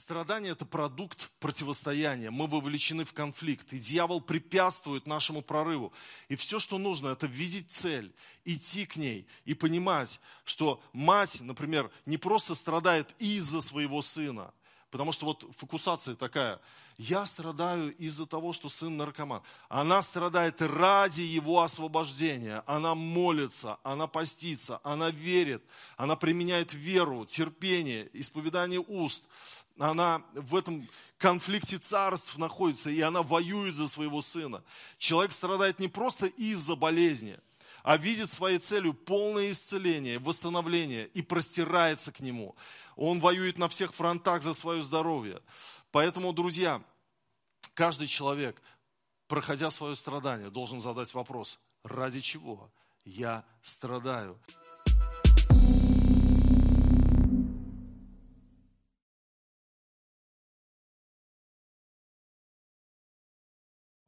Страдание – это продукт противостояния. Мы вовлечены в конфликт. И дьявол препятствует нашему прорыву. И все, что нужно, это видеть цель, идти к ней и понимать, что мать, например, не просто страдает из-за своего сына. Потому что вот фокусация такая. Я страдаю из-за того, что сын наркоман. Она страдает ради его освобождения. Она молится, она постится, она верит, она применяет веру, терпение, исповедание уст она в этом конфликте царств находится, и она воюет за своего сына. Человек страдает не просто из-за болезни, а видит своей целью полное исцеление, восстановление и простирается к нему. Он воюет на всех фронтах за свое здоровье. Поэтому, друзья, каждый человек, проходя свое страдание, должен задать вопрос, ради чего я страдаю?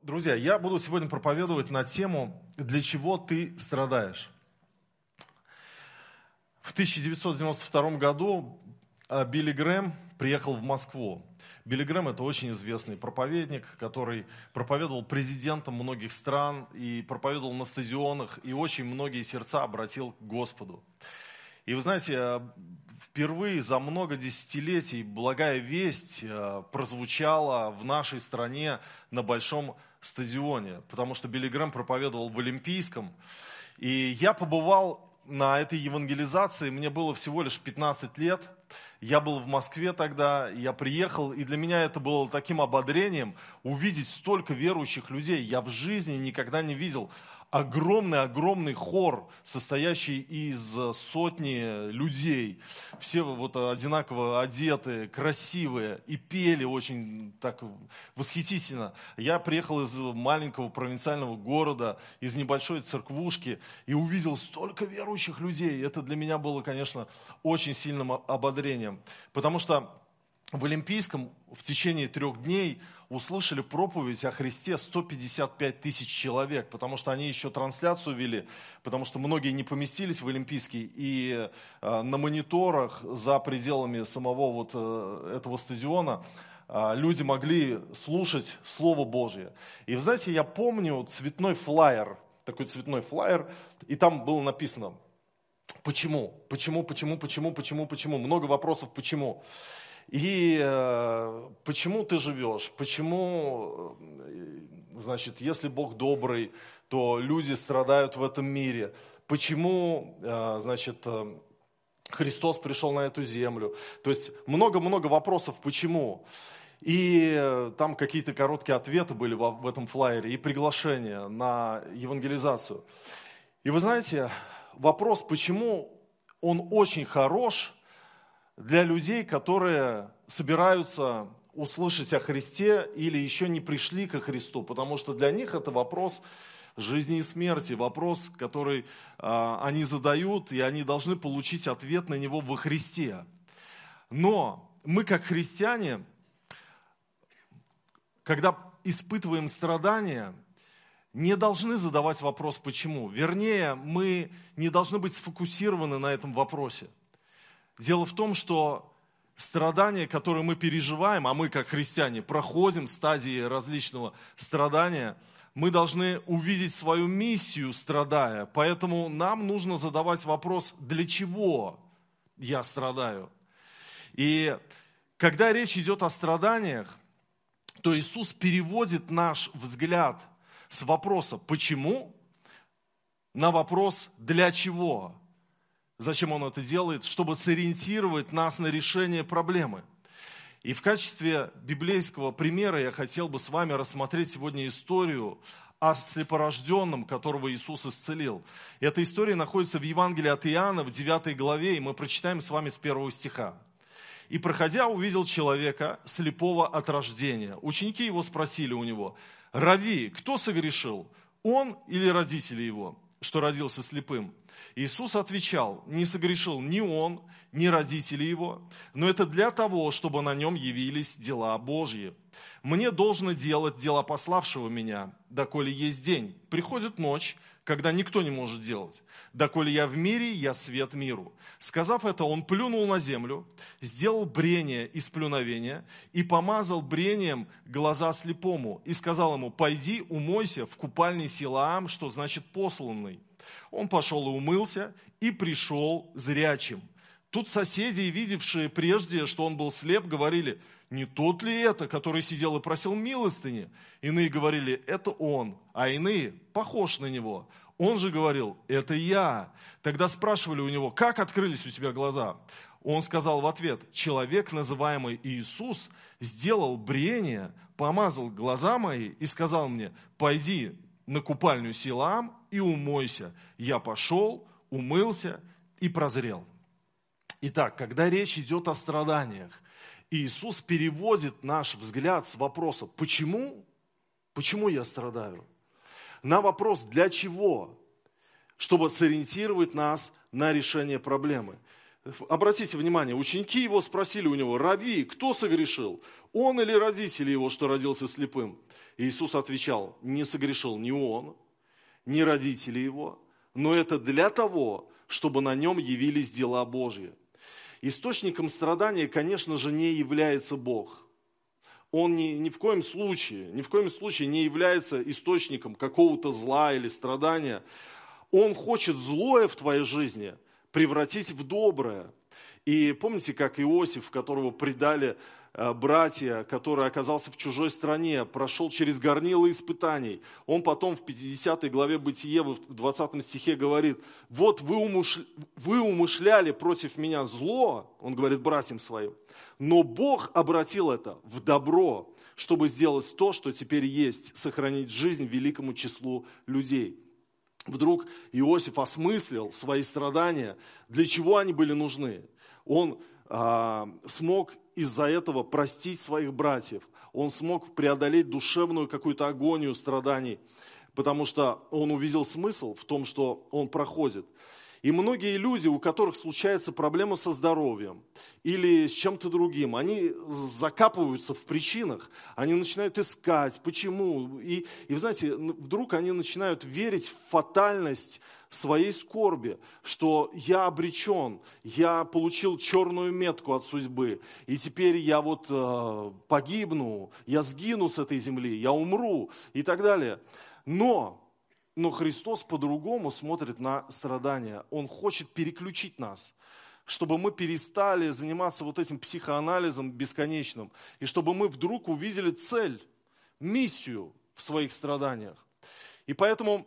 Друзья, я буду сегодня проповедовать на тему «Для чего ты страдаешь?». В 1992 году а, Билли Грэм приехал в Москву. Билли Грэм – это очень известный проповедник, который проповедовал президентам многих стран и проповедовал на стадионах, и очень многие сердца обратил к Господу. И вы знаете, а, впервые за много десятилетий благая весть а, прозвучала в нашей стране на большом стадионе, потому что Билли Грэм проповедовал в Олимпийском. И я побывал на этой евангелизации, мне было всего лишь 15 лет. Я был в Москве тогда, я приехал, и для меня это было таким ободрением увидеть столько верующих людей. Я в жизни никогда не видел огромный-огромный хор, состоящий из э, сотни людей. Все вот одинаково одеты, красивые и пели очень так восхитительно. Я приехал из маленького провинциального города, из небольшой церквушки и увидел столько верующих людей. Это для меня было, конечно, очень сильным ободрением. Потому что в Олимпийском в течение трех дней услышали проповедь о Христе 155 тысяч человек, потому что они еще трансляцию вели, потому что многие не поместились в Олимпийский, и э, на мониторах за пределами самого вот э, этого стадиона э, люди могли слушать Слово Божье. И вы знаете, я помню цветной флаер, такой цветной флаер, и там было написано, почему, почему, почему, почему, почему, почему, много вопросов, почему. И э, почему ты живешь? Почему, э, значит, если Бог добрый, то люди страдают в этом мире? Почему, э, значит, э, Христос пришел на эту землю? То есть много-много вопросов, почему? И э, там какие-то короткие ответы были в, этом флайере и приглашение на евангелизацию. И вы знаете, вопрос, почему он очень хорош – для людей, которые собираются услышать о Христе или еще не пришли ко Христу, потому что для них это вопрос жизни и смерти, вопрос, который э, они задают, и они должны получить ответ на него во Христе. Но мы, как христиане, когда испытываем страдания, не должны задавать вопрос «почему?». Вернее, мы не должны быть сфокусированы на этом вопросе – Дело в том, что страдания, которые мы переживаем, а мы как христиане проходим стадии различного страдания, мы должны увидеть свою миссию, страдая. Поэтому нам нужно задавать вопрос, для чего я страдаю. И когда речь идет о страданиях, то Иисус переводит наш взгляд с вопроса «почему?» на вопрос «для чего?». Зачем он это делает? Чтобы сориентировать нас на решение проблемы. И в качестве библейского примера я хотел бы с вами рассмотреть сегодня историю о слепорожденном, которого Иисус исцелил. Эта история находится в Евангелии от Иоанна в 9 главе, и мы прочитаем с вами с первого стиха. «И, проходя, увидел человека, слепого от рождения. Ученики его спросили у него, «Рави, кто согрешил, он или родители его, что родился слепым?» Иисус отвечал, не согрешил ни он, ни родители его, но это для того, чтобы на нем явились дела Божьи. Мне должно делать дела пославшего меня, доколе есть день. Приходит ночь, когда никто не может делать. Доколе я в мире, я свет миру. Сказав это, он плюнул на землю, сделал брение из плюновения и помазал брением глаза слепому и сказал ему, пойди умойся в купальне Силаам, что значит посланный. Он пошел и умылся и пришел зрячим. Тут соседи, видевшие прежде, что он был слеп, говорили, не тот ли это, который сидел и просил милостыни? Иные говорили, это он, а иные, похож на него. Он же говорил, это я. Тогда спрашивали у него, как открылись у тебя глаза? Он сказал в ответ, человек, называемый Иисус, сделал брение, помазал глаза мои и сказал мне, пойди на купальню Силам и умойся. Я пошел, умылся и прозрел. Итак, когда речь идет о страданиях, Иисус переводит наш взгляд с вопроса «почему?», «почему я страдаю?», на вопрос «для чего?», чтобы сориентировать нас на решение проблемы. Обратите внимание, ученики его спросили у него, «Рави, кто согрешил, он или родители его, что родился слепым?» Иисус отвечал, «Не согрешил ни он, ни родители его, но это для того, чтобы на нем явились дела Божьи». Источником страдания, конечно же, не является Бог. Он ни, ни в коем случае, ни в коем случае не является источником какого-то зла или страдания. Он хочет злое в твоей жизни превратить в доброе. И помните, как Иосиф, которого предали братья, который оказался в чужой стране, прошел через горнило испытаний. Он потом в 50 главе Бытие, в 20 стихе говорит, вот вы, умыш... вы умышляли против меня зло, он говорит братьям своим, но Бог обратил это в добро, чтобы сделать то, что теперь есть, сохранить жизнь великому числу людей. Вдруг Иосиф осмыслил свои страдания, для чего они были нужны. Он а, смог из-за этого простить своих братьев. Он смог преодолеть душевную какую-то агонию страданий, потому что он увидел смысл в том, что он проходит. И многие люди, у которых случается проблема со здоровьем или с чем-то другим, они закапываются в причинах, они начинают искать, почему. И, и знаете, вдруг они начинают верить в фатальность своей скорби, что я обречен, я получил черную метку от судьбы, и теперь я вот э, погибну, я сгину с этой земли, я умру и так далее. Но но Христос по-другому смотрит на страдания. Он хочет переключить нас, чтобы мы перестали заниматься вот этим психоанализом бесконечным, и чтобы мы вдруг увидели цель, миссию в своих страданиях. И поэтому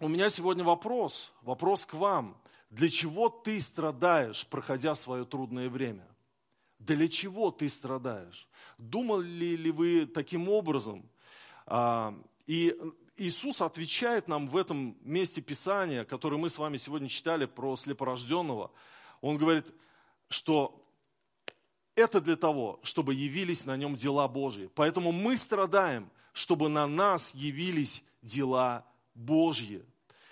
у меня сегодня вопрос, вопрос к вам. Для чего ты страдаешь, проходя свое трудное время? Для чего ты страдаешь? Думали ли вы таким образом? А, и Иисус отвечает нам в этом месте Писания, которое мы с вами сегодня читали про слепорожденного. Он говорит, что это для того, чтобы явились на нем дела Божьи. Поэтому мы страдаем, чтобы на нас явились дела Божьи.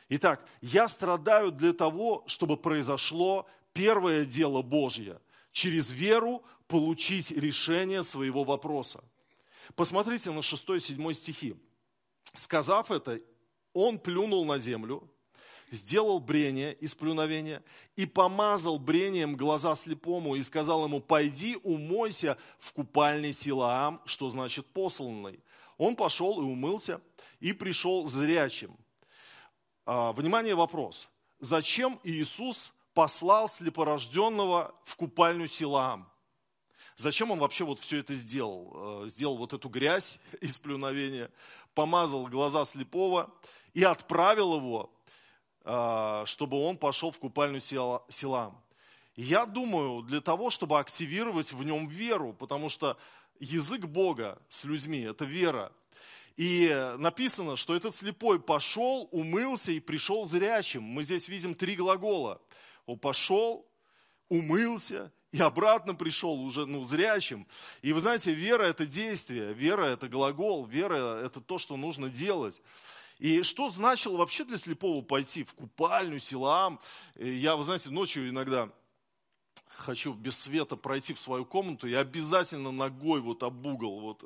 Итак, я страдаю для того, чтобы произошло первое дело Божье. Через веру получить решение своего вопроса. Посмотрите на 6-7 стихи. Сказав это, он плюнул на землю, сделал брение из плюновения и помазал брением глаза слепому и сказал ему, пойди умойся в купальне Силаам, что значит посланный. Он пошел и умылся и пришел зрячим. А, внимание, вопрос. Зачем Иисус послал слепорожденного в купальню Силаам? Зачем он вообще вот все это сделал? Э, сделал вот эту грязь из плюновения, помазал глаза слепого и отправил его, э, чтобы он пошел в купальню Силам. Я думаю, для того, чтобы активировать в нем веру, потому что язык Бога с людьми – это вера. И написано, что этот слепой пошел, умылся и пришел зрячим. Мы здесь видим три глагола. Он пошел, умылся и обратно пришел уже ну, зрячим. И вы знаете, вера – это действие, вера – это глагол, вера – это то, что нужно делать. И что значило вообще для слепого пойти в купальню, силам? Я, вы знаете, ночью иногда хочу без света пройти в свою комнату, я обязательно ногой вот об угол, вот,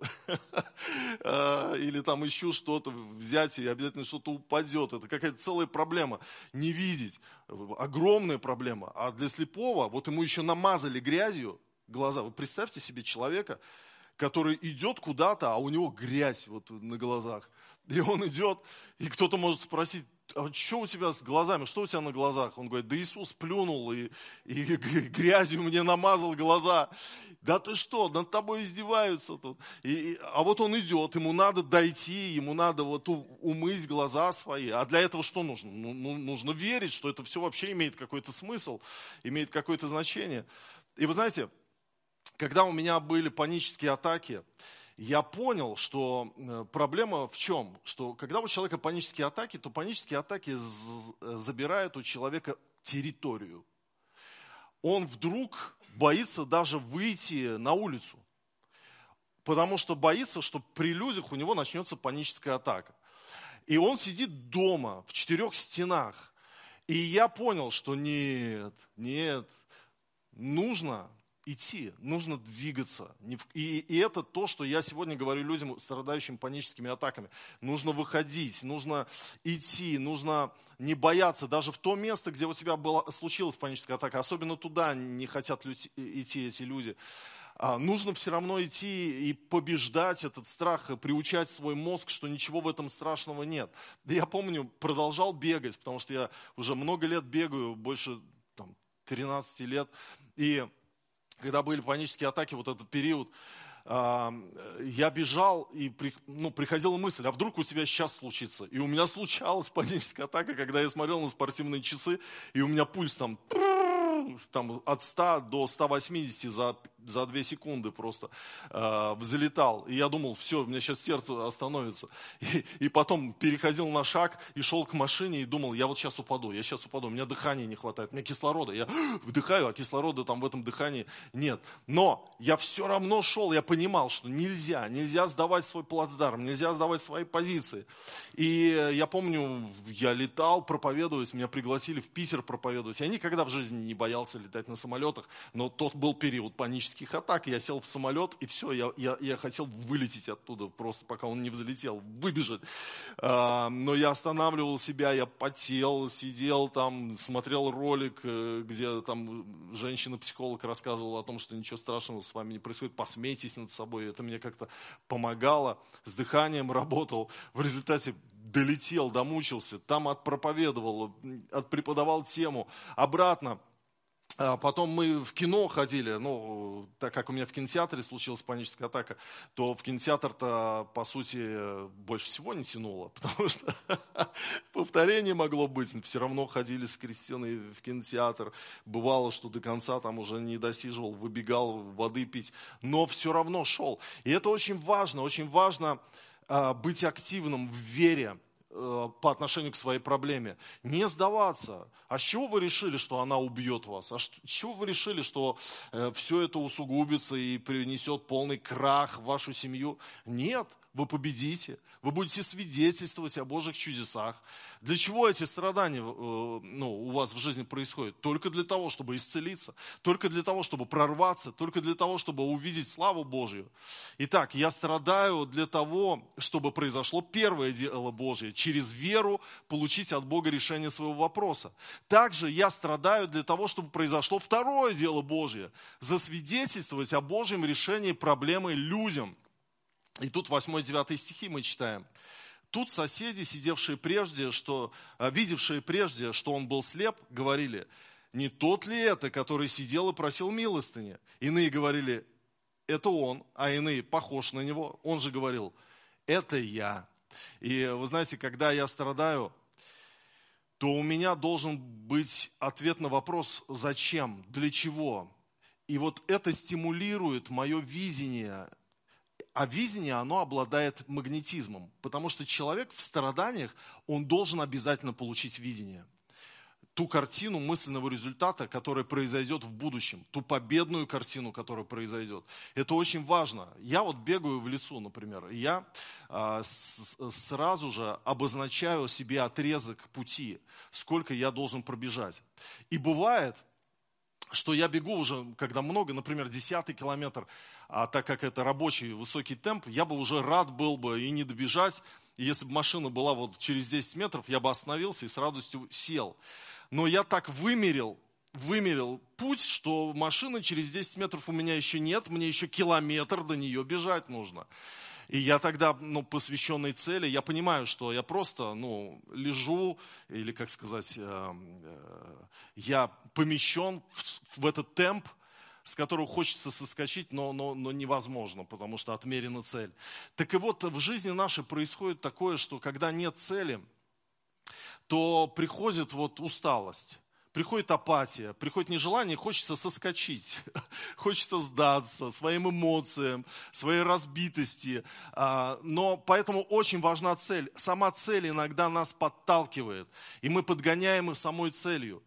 а, или там ищу что-то взять, и обязательно что-то упадет. Это какая-то целая проблема. Не видеть, огромная проблема. А для слепого, вот ему еще намазали грязью глаза. Вы представьте себе человека, который идет куда-то, а у него грязь вот на глазах. И он идет, и кто-то может спросить, а что у тебя с глазами, что у тебя на глазах? Он говорит, да Иисус плюнул и, и грязью мне намазал глаза. Да ты что, над тобой издеваются тут. И, а вот он идет, ему надо дойти, ему надо вот умыть глаза свои. А для этого что нужно? Ну, ну, нужно верить, что это все вообще имеет какой-то смысл, имеет какое-то значение. И вы знаете, когда у меня были панические атаки, я понял, что э, проблема в чем? Что когда у человека панические атаки, то панические атаки забирают у человека территорию. Он вдруг боится даже выйти на улицу, потому что боится, что при людях у него начнется паническая атака. И он сидит дома, в четырех стенах. И я понял, что нет, нет, нужно идти, нужно двигаться. И, и это то, что я сегодня говорю людям, страдающим паническими атаками. Нужно выходить, нужно идти, нужно не бояться. Даже в то место, где у тебя была, случилась паническая атака, особенно туда не хотят идти эти люди. А, нужно все равно идти и побеждать этот страх, приучать свой мозг, что ничего в этом страшного нет. Я помню, продолжал бегать, потому что я уже много лет бегаю, больше там, 13 лет. И когда были панические атаки, вот этот период, а, я бежал и ну, приходила мысль, а вдруг у тебя сейчас случится? И у меня случалась паническая атака, когда я смотрел на спортивные часы, и у меня пульс там, там от 100 до 180 за за две секунды просто э, взлетал. И я думал, все, у меня сейчас сердце остановится. И, и потом переходил на шаг и шел к машине и думал, я вот сейчас упаду, я сейчас упаду, у меня дыхания не хватает, у меня кислорода. Я вдыхаю, а кислорода там в этом дыхании нет. Но я все равно шел, я понимал, что нельзя, нельзя сдавать свой плацдарм, нельзя сдавать свои позиции. И я помню, я летал проповедовать, меня пригласили в Питер проповедовать. Я никогда в жизни не боялся летать на самолетах, но тот был период панический панических атак. Я сел в самолет, и все, я, я, я хотел вылететь оттуда, просто пока он не взлетел, выбежать. А, но я останавливал себя, я потел, сидел там, смотрел ролик, э, где там женщина-психолог рассказывала о том, что ничего страшного с вами не происходит, посмейтесь над собой. Это мне как-то помогало, с дыханием работал. В результате долетел, домучился, там отпроповедовал, отпреподавал тему. Обратно потом мы в кино ходили, ну, так как у меня в кинотеатре случилась паническая атака, то в кинотеатр-то, по сути, больше всего не тянуло, потому что повторение могло быть. Все равно ходили с Кристиной в кинотеатр. Бывало, что до конца там уже не досиживал, выбегал воды пить, но все равно шел. И это очень важно, очень важно а, быть активным в вере, по отношению к своей проблеме. Не сдаваться. А с чего вы решили, что она убьет вас? А с чего вы решили, что э, все это усугубится и принесет полный крах в вашу семью? Нет вы победите, вы будете свидетельствовать о Божьих чудесах. Для чего эти страдания э, ну, у вас в жизни происходят? Только для того, чтобы исцелиться, только для того, чтобы прорваться, только для того, чтобы увидеть славу Божью. Итак, я страдаю для того, чтобы произошло первое дело Божье, через веру получить от Бога решение своего вопроса. Также я страдаю для того, чтобы произошло второе дело Божье, засвидетельствовать о Божьем решении проблемы людям – и тут 8-9 стихи мы читаем. Тут соседи, сидевшие прежде, что, а, видевшие прежде, что он был слеп, говорили, не тот ли это, который сидел и просил милостыни? Иные говорили, это он, а иные, похож на него. Он же говорил, это я. И вы знаете, когда я страдаю, то у меня должен быть ответ на вопрос, зачем, для чего. И вот это стимулирует мое видение а видение, оно обладает магнетизмом, потому что человек в страданиях, он должен обязательно получить видение. ту картину мысленного результата, которая произойдет в будущем, ту победную картину, которая произойдет. Это очень важно. Я вот бегаю в лесу, например, и я а, с, сразу же обозначаю себе отрезок пути, сколько я должен пробежать. И бывает, что я бегу уже, когда много, например, десятый километр, а так как это рабочий высокий темп, я бы уже рад был бы и не добежать, и если бы машина была вот через 10 метров, я бы остановился и с радостью сел. Но я так вымерил, вымерил путь, что машины через 10 метров у меня еще нет, мне еще километр до нее бежать нужно. И я тогда, ну, посвященной цели, я понимаю, что я просто, ну, лежу, или, как сказать, э, э, я помещен в, этот темп, с которого хочется соскочить, но, но, но невозможно, потому что отмерена цель. Так и вот в жизни нашей происходит такое, что когда нет цели, то приходит вот усталость приходит апатия, приходит нежелание, хочется соскочить, хочется сдаться своим эмоциям, своей разбитости. А, но поэтому очень важна цель. Сама цель иногда нас подталкивает, и мы подгоняем их самой целью.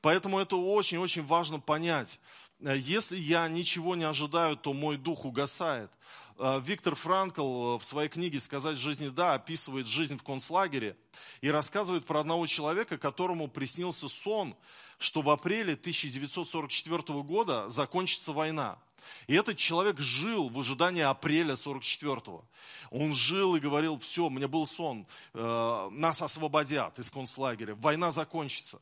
Поэтому это очень-очень важно понять. Если я ничего не ожидаю, то мой дух угасает. Э, Виктор Франкл в своей книге «Сказать жизни да» описывает жизнь в концлагере и рассказывает про одного человека, которому приснился сон, что в апреле 1944 года закончится война. И этот человек жил в ожидании апреля 44-го. Он жил и говорил, все, у меня был сон, э, нас освободят из концлагеря, война закончится.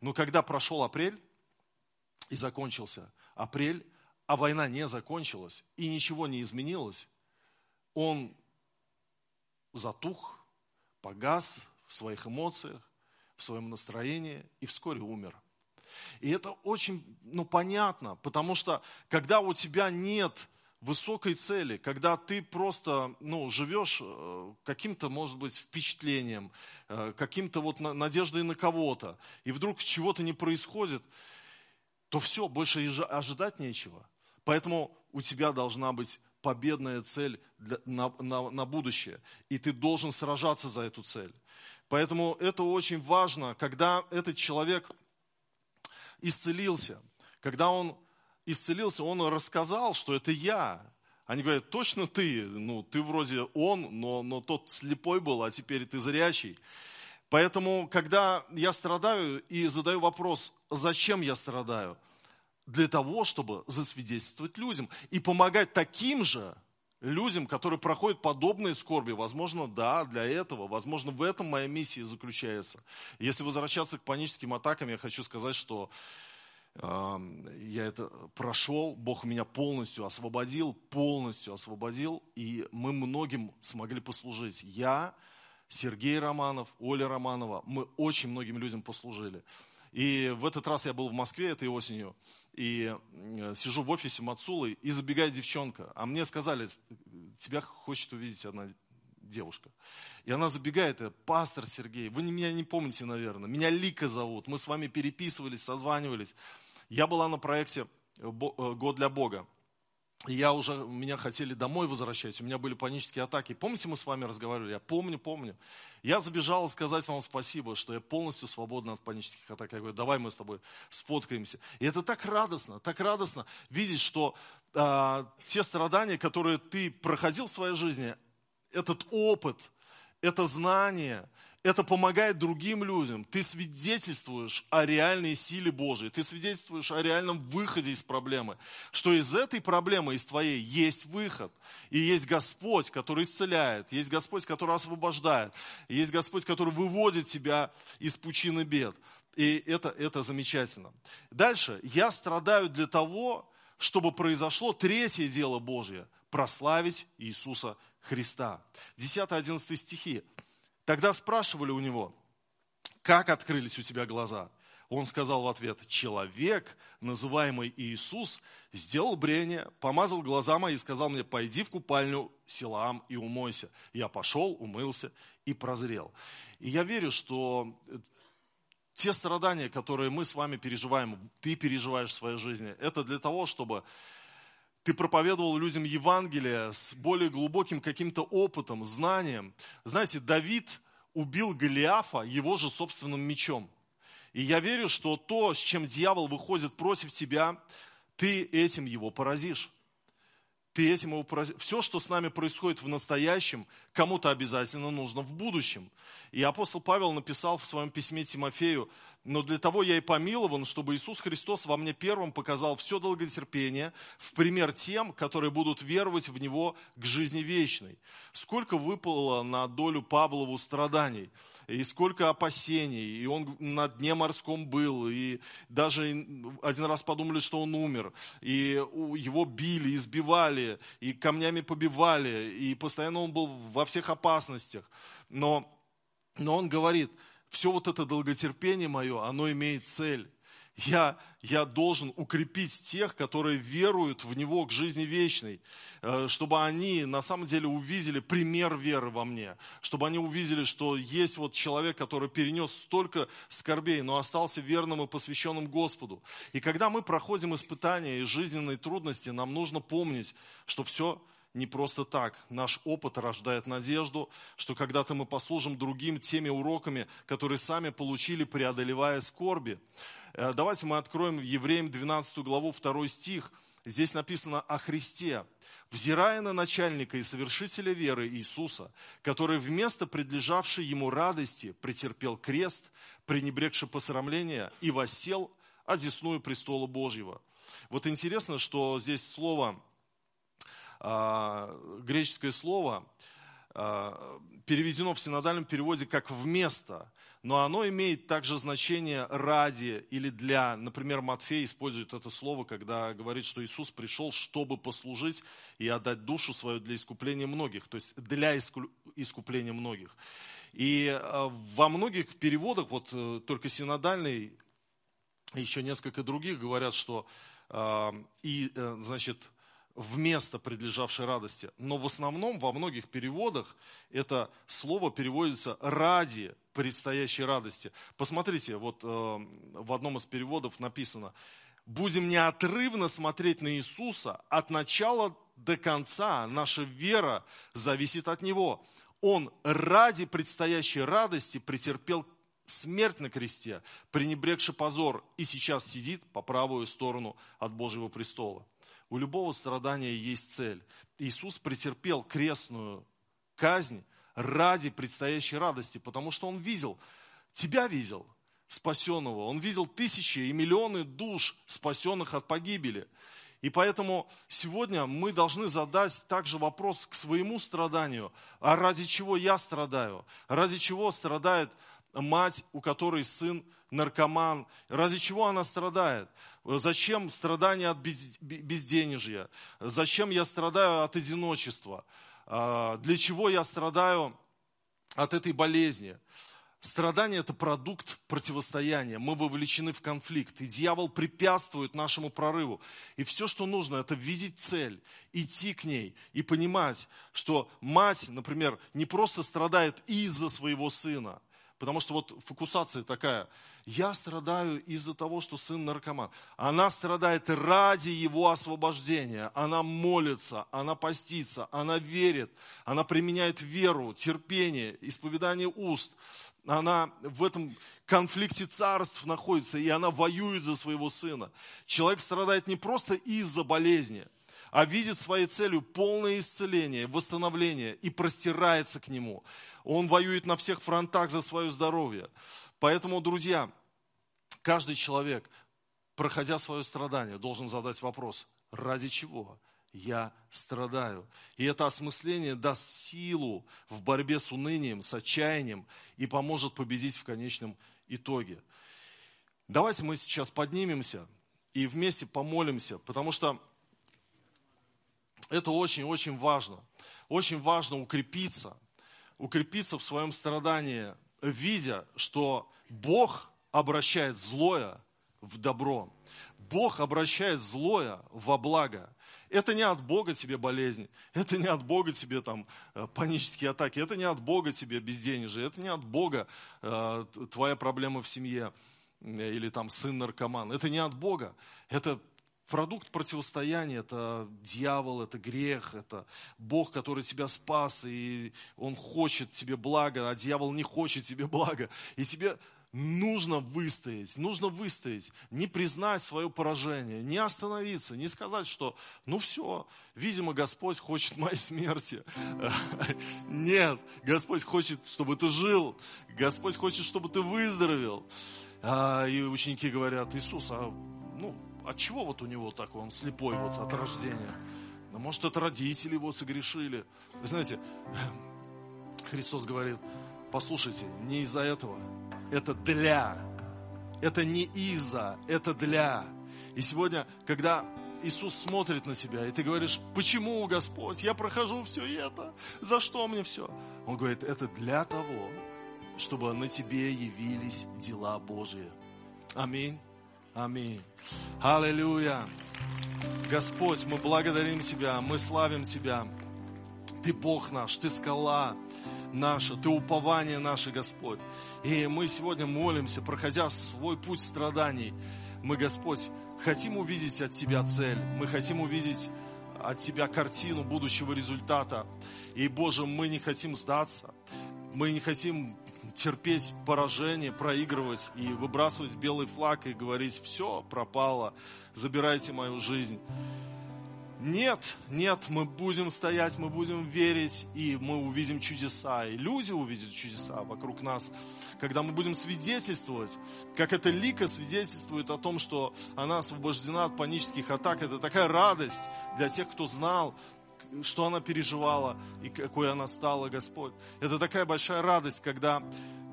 Но когда прошел апрель и закончился апрель, а война не закончилась и ничего не изменилось, он затух, погас в своих эмоциях, в своем настроении и вскоре умер. И это очень ну, понятно, потому что когда у тебя нет высокой цели, когда ты просто ну, живешь э, каким-то, может быть, впечатлением, э, каким-то вот надеждой на кого-то, и вдруг чего-то не происходит, то все, больше ожидать нечего. Поэтому у тебя должна быть победная цель для, на, на, на будущее. И ты должен сражаться за эту цель. Поэтому это очень важно, когда этот человек исцелился, когда он исцелился, он рассказал, что это я. Они говорят, точно ты, ну ты вроде он, но, но тот слепой был, а теперь ты зрячий. Поэтому, когда я страдаю и задаю вопрос, зачем я страдаю, для того, чтобы засвидетельствовать людям и помогать таким же людям, которые проходят подобные скорби. Возможно, да, для этого. Возможно, в этом моя миссия заключается. Если возвращаться к паническим атакам, я хочу сказать, что э, я это прошел, Бог меня полностью освободил, полностью освободил, и мы многим смогли послужить. Я, Сергей Романов, Оля Романова, мы очень многим людям послужили. И в этот раз я был в Москве этой осенью, и э, сижу в офисе Мацулы, и забегает девчонка. А мне сказали, тебя хочет увидеть одна девушка. И она забегает, пастор Сергей, вы меня не помните, наверное, меня Лика зовут, мы с вами переписывались, созванивались. Я была на проекте э, «Год для Бога». Я уже, меня хотели домой возвращать, у меня были панические атаки. Помните, мы с вами разговаривали? Я помню, помню. Я забежал сказать вам спасибо, что я полностью свободен от панических атак. Я говорю, давай мы с тобой сфоткаемся. И это так радостно, так радостно видеть, что а, те страдания, которые ты проходил в своей жизни, этот опыт, это знание, это помогает другим людям. Ты свидетельствуешь о реальной силе Божией, ты свидетельствуешь о реальном выходе из проблемы, что из этой проблемы, из твоей, есть выход. И есть Господь, который исцеляет, есть Господь, который освобождает, есть Господь, который выводит тебя из пучины бед. И это, это замечательно. Дальше. Я страдаю для того, чтобы произошло третье дело Божье – прославить Иисуса Христа. 10-11 стихи. Тогда спрашивали у него, как открылись у тебя глаза? Он сказал в ответ, человек, называемый Иисус, сделал брение, помазал глаза мои и сказал мне, пойди в купальню Силаам и умойся. Я пошел, умылся и прозрел. И я верю, что те страдания, которые мы с вами переживаем, ты переживаешь в своей жизни, это для того, чтобы ты проповедовал людям Евангелие с более глубоким каким-то опытом, знанием. Знаете, Давид убил Голиафа его же собственным мечом. И я верю, что то, с чем дьявол выходит против тебя, ты этим его поразишь. Ты этим его поразишь. Все, что с нами происходит в настоящем, кому-то обязательно нужно в будущем. И апостол Павел написал в своем письме Тимофею, но для того я и помилован, чтобы Иисус Христос во мне первым показал все долготерпение в пример тем, которые будут веровать в Него к жизни вечной. Сколько выпало на долю Павлову страданий, и сколько опасений, и он на дне морском был, и даже один раз подумали, что он умер, и его били, избивали, и камнями побивали, и постоянно он был во всех опасностях. Но, но он говорит – все вот это долготерпение мое, оно имеет цель. Я, я должен укрепить тех, которые веруют в Него к жизни вечной, э, чтобы они на самом деле увидели пример веры во мне, чтобы они увидели, что есть вот человек, который перенес столько скорбей, но остался верным и посвященным Господу. И когда мы проходим испытания и жизненные трудности, нам нужно помнить, что все не просто так. Наш опыт рождает надежду, что когда-то мы послужим другим теми уроками, которые сами получили, преодолевая скорби. Э, давайте мы откроем Евреям 12 главу, 2 стих. Здесь написано о Христе. «Взирая на начальника и совершителя веры Иисуса, который вместо предлежавшей ему радости претерпел крест, пренебрегши посрамления, и воссел одесную престола Божьего». Вот интересно, что здесь слово греческое слово а, переведено в синодальном переводе как «вместо», но оно имеет также значение «ради» или «для». Например, Матфей использует это слово, когда говорит, что Иисус пришел, чтобы послужить и отдать душу свою для искупления многих, то есть для искупления многих. И а, во многих переводах, вот э, только синодальный, еще несколько других говорят, что и, э, значит, вместо предлежавшей радости. Но в основном во многих переводах это слово переводится ради предстоящей радости. Посмотрите, вот э, в одном из переводов написано, будем неотрывно смотреть на Иисуса от начала до конца. Наша вера зависит от Него. Он ради предстоящей радости претерпел смерть на кресте, пренебрегший позор, и сейчас сидит по правую сторону от Божьего престола. У любого страдания есть цель. Иисус претерпел крестную казнь ради предстоящей радости, потому что Он видел, тебя видел, спасенного. Он видел тысячи и миллионы душ, спасенных от погибели. И поэтому сегодня мы должны задать также вопрос к своему страданию. А ради чего я страдаю? Ради чего страдает мать, у которой сын наркоман? Ради чего она страдает? Зачем страдания от безденежья? Зачем я страдаю от одиночества? А, для чего я страдаю от этой болезни? Страдание – это продукт противостояния. Мы вовлечены в конфликт, и дьявол препятствует нашему прорыву. И все, что нужно, это видеть цель, идти к ней и понимать, что мать, например, не просто страдает из-за своего сына, потому что вот фокусация такая – я страдаю из-за того, что сын наркоман. Она страдает ради его освобождения. Она молится, она постится, она верит, она применяет веру, терпение, исповедание уст. Она в этом конфликте царств находится, и она воюет за своего сына. Человек страдает не просто из-за болезни, а видит своей целью полное исцеление, восстановление и простирается к нему. Он воюет на всех фронтах за свое здоровье. Поэтому, друзья, каждый человек, проходя свое страдание, должен задать вопрос, ради чего я страдаю? И это осмысление даст силу в борьбе с унынием, с отчаянием и поможет победить в конечном итоге. Давайте мы сейчас поднимемся и вместе помолимся, потому что это очень-очень важно. Очень важно укрепиться, укрепиться в своем страдании, видя, что Бог обращает злое в добро. Бог обращает злое во благо. Это не от Бога тебе болезнь, это не от Бога тебе там э, панические атаки, это не от Бога тебе безденежье, это не от Бога э, твоя проблема в семье э, или там сын наркоман. Это не от Бога, это продукт противостояния, это дьявол, это грех, это Бог, который тебя спас, и Он хочет тебе блага, а дьявол не хочет тебе блага. И тебе нужно выстоять, нужно выстоять, не признать свое поражение, не остановиться, не сказать, что ну все, видимо, Господь хочет моей смерти. Нет, Господь хочет, чтобы ты жил, Господь хочет, чтобы ты выздоровел. А, и ученики говорят, Иисус, а от чего вот у него так, он слепой вот от рождения? Ну, может, это родители его согрешили. Вы знаете, Христос говорит, послушайте, не из-за этого, это для. Это не из-за, это для. И сегодня, когда Иисус смотрит на тебя, и ты говоришь, почему, Господь, я прохожу все это, за что мне все? Он говорит, это для того, чтобы на тебе явились дела Божьи. Аминь. Аминь. Аллилуйя. Господь, мы благодарим Тебя, мы славим Тебя. Ты Бог наш, Ты скала наша, Ты упование наше, Господь. И мы сегодня молимся, проходя свой путь страданий. Мы, Господь, хотим увидеть от Тебя цель. Мы хотим увидеть от Тебя картину будущего результата. И, Боже, мы не хотим сдаться. Мы не хотим терпеть поражение, проигрывать и выбрасывать белый флаг и говорить, все, пропало, забирайте мою жизнь. Нет, нет, мы будем стоять, мы будем верить, и мы увидим чудеса, и люди увидят чудеса вокруг нас, когда мы будем свидетельствовать, как эта лика свидетельствует о том, что она освобождена от панических атак. Это такая радость для тех, кто знал, что она переживала и какой она стала, Господь. Это такая большая радость, когда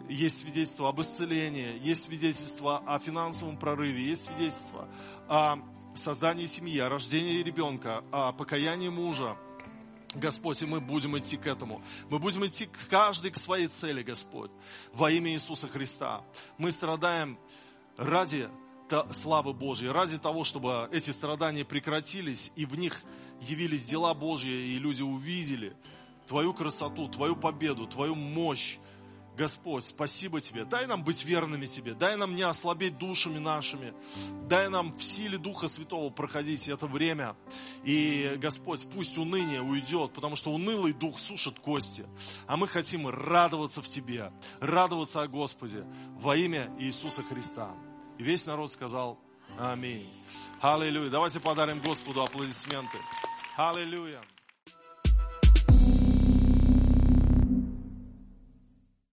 есть свидетельство об исцелении, есть свидетельство о финансовом прорыве, есть свидетельство о создании семьи, о рождении ребенка, о покаянии мужа. Господь, и мы будем идти к этому. Мы будем идти каждый к своей цели, Господь, во имя Иисуса Христа. Мы страдаем ради славы Божьей, ради того, чтобы эти страдания прекратились, и в них явились дела Божьи, и люди увидели Твою красоту, Твою победу, Твою мощь, Господь, спасибо Тебе. Дай нам быть верными Тебе. Дай нам не ослабеть душами нашими. Дай нам в силе Духа Святого проходить это время. И, Господь, пусть уныние уйдет, потому что унылый дух сушит кости. А мы хотим радоваться в Тебе, радоваться о Господе во имя Иисуса Христа. И весь народ сказал Аминь. Аллилуйя. Давайте подарим Господу аплодисменты. Аллилуйя.